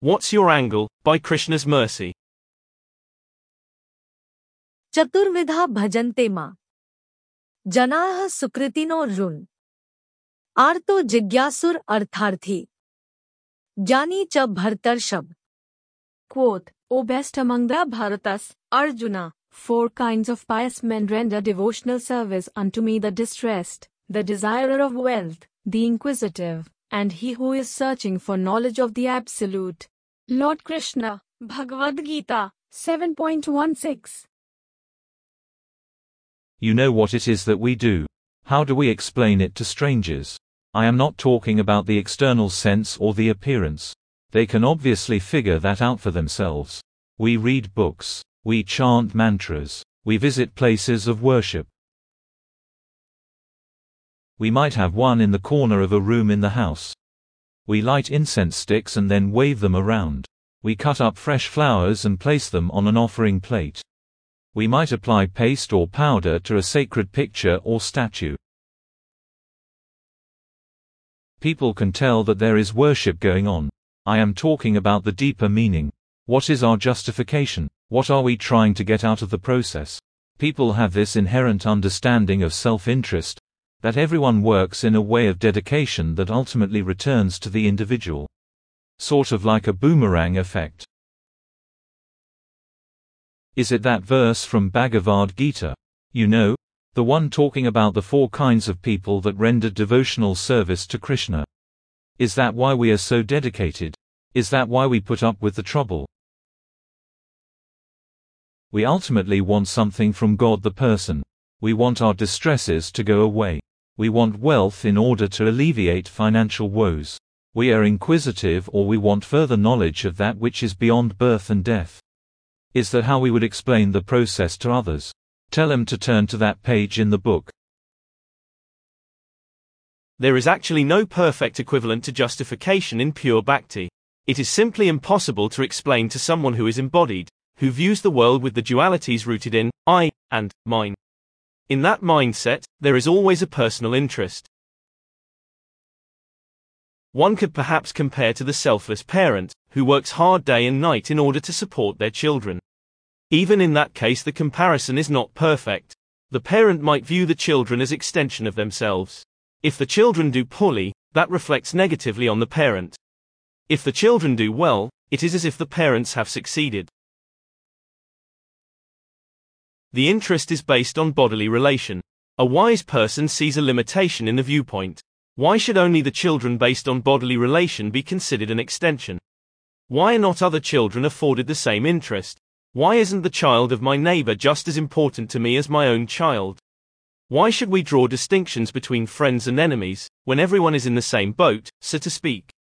What's Your Angle? by Krishna's Mercy. चतुर्विधा भजन्ते मां जनाः सुकृतिनो ऋण आर्तो जिज्ञासुर अर्थार्थी ज्ञानी च भरतर्षभ Quote, O best among the Bharatas, Arjuna, four kinds of pious men render devotional service unto me the distressed, the desirer of wealth, the inquisitive, and he who is searching for knowledge of the Absolute. Lord Krishna, Bhagavad Gita, 7.16. You know what it is that we do. How do we explain it to strangers? I am not talking about the external sense or the appearance. They can obviously figure that out for themselves. We read books. We chant mantras. We visit places of worship. We might have one in the corner of a room in the house. We light incense sticks and then wave them around. We cut up fresh flowers and place them on an offering plate. We might apply paste or powder to a sacred picture or statue. People can tell that there is worship going on. I am talking about the deeper meaning. What is our justification? What are we trying to get out of the process? People have this inherent understanding of self-interest, that everyone works in a way of dedication that ultimately returns to the individual. Sort of like a boomerang effect. Is it that verse from Bhagavad Gita? You know, the one talking about the four kinds of people that render devotional service to Krishna. Is that why we are so dedicated? Is that why we put up with the trouble? We ultimately want something from God the person. We want our distresses to go away. We want wealth in order to alleviate financial woes. We are inquisitive or we want further knowledge of that which is beyond birth and death. Is that how we would explain the process to others? Tell them to turn to that page in the book. There is actually no perfect equivalent to justification in pure bhakti. It is simply impossible to explain to someone who is embodied, who views the world with the dualities rooted in I and mine. In that mindset, there is always a personal interest. One could perhaps compare to the selfless parent, who works hard day and night in order to support their children. Even in that case, the comparison is not perfect. The parent might view the children as extension of themselves. If the children do poorly, that reflects negatively on the parent. If the children do well, it is as if the parents have succeeded. The interest is based on bodily relation. A wise person sees a limitation in the viewpoint. Why should only the children based on bodily relation be considered an extension? Why are not other children afforded the same interest? Why isn't the child of my neighbor just as important to me as my own child? Why should we draw distinctions between friends and enemies when everyone is in the same boat, so to speak?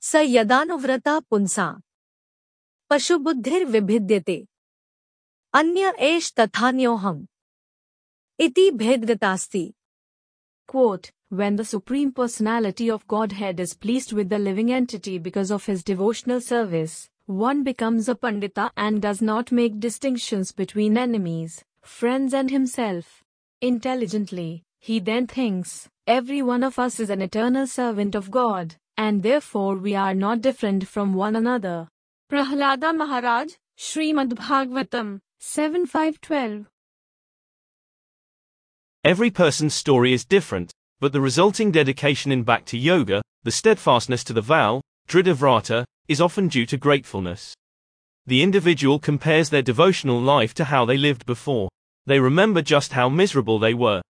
Sayyadan Uvrata Punsa पशुबुद्धिर्विभिद्यते अन्य एष तथान्योहम् इति भेदगतास्ति Quote, When the Supreme Personality of Godhead is pleased with the living entity because of his devotional service, one becomes a Pandita and does not make distinctions between enemies, friends, and himself. Intelligently, he then thinks, every one of us is an eternal servant of God, and therefore we are not different from one another. Prahlada Maharaj, Srimad Bhagavatam, 7512. Every person's story is different, but the resulting dedication in Bhakti Yoga, the steadfastness to the vow, Dridhavrata, is often due to gratefulness. The individual compares their devotional life to how they lived before. They remember just how miserable they were.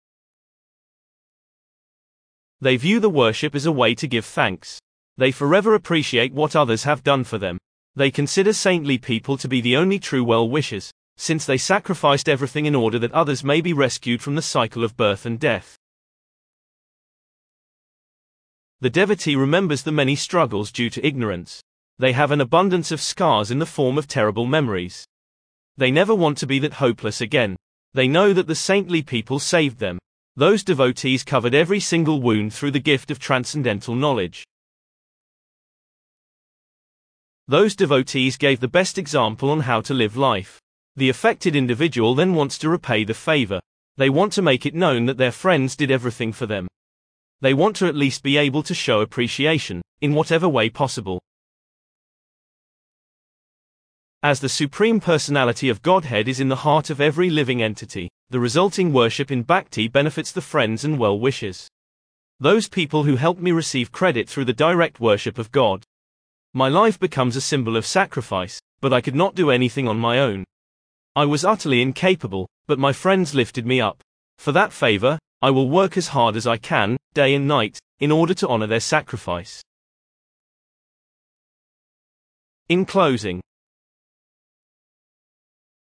They view the worship as a way to give thanks. They forever appreciate what others have done for them. They consider saintly people to be the only true well wishers, since they sacrificed everything in order that others may be rescued from the cycle of birth and death. The devotee remembers the many struggles due to ignorance. They have an abundance of scars in the form of terrible memories. They never want to be that hopeless again. They know that the saintly people saved them. Those devotees covered every single wound through the gift of transcendental knowledge. Those devotees gave the best example on how to live life. The affected individual then wants to repay the favor. They want to make it known that their friends did everything for them. They want to at least be able to show appreciation, in whatever way possible. As the Supreme Personality of Godhead is in the heart of every living entity, the resulting worship in Bhakti benefits the friends and well wishers. Those people who help me receive credit through the direct worship of God. My life becomes a symbol of sacrifice, but I could not do anything on my own. I was utterly incapable, but my friends lifted me up. For that favor, I will work as hard as I can, day and night, in order to honor their sacrifice. In closing,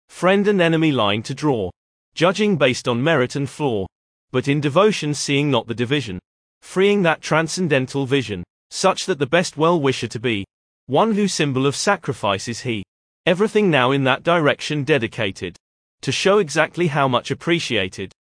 friend and enemy line to draw, judging based on merit and flaw, but in devotion seeing not the division, freeing that transcendental vision, such that the best well wisher to be, one who symbol of sacrifice is he. Everything now in that direction dedicated. To show exactly how much appreciated,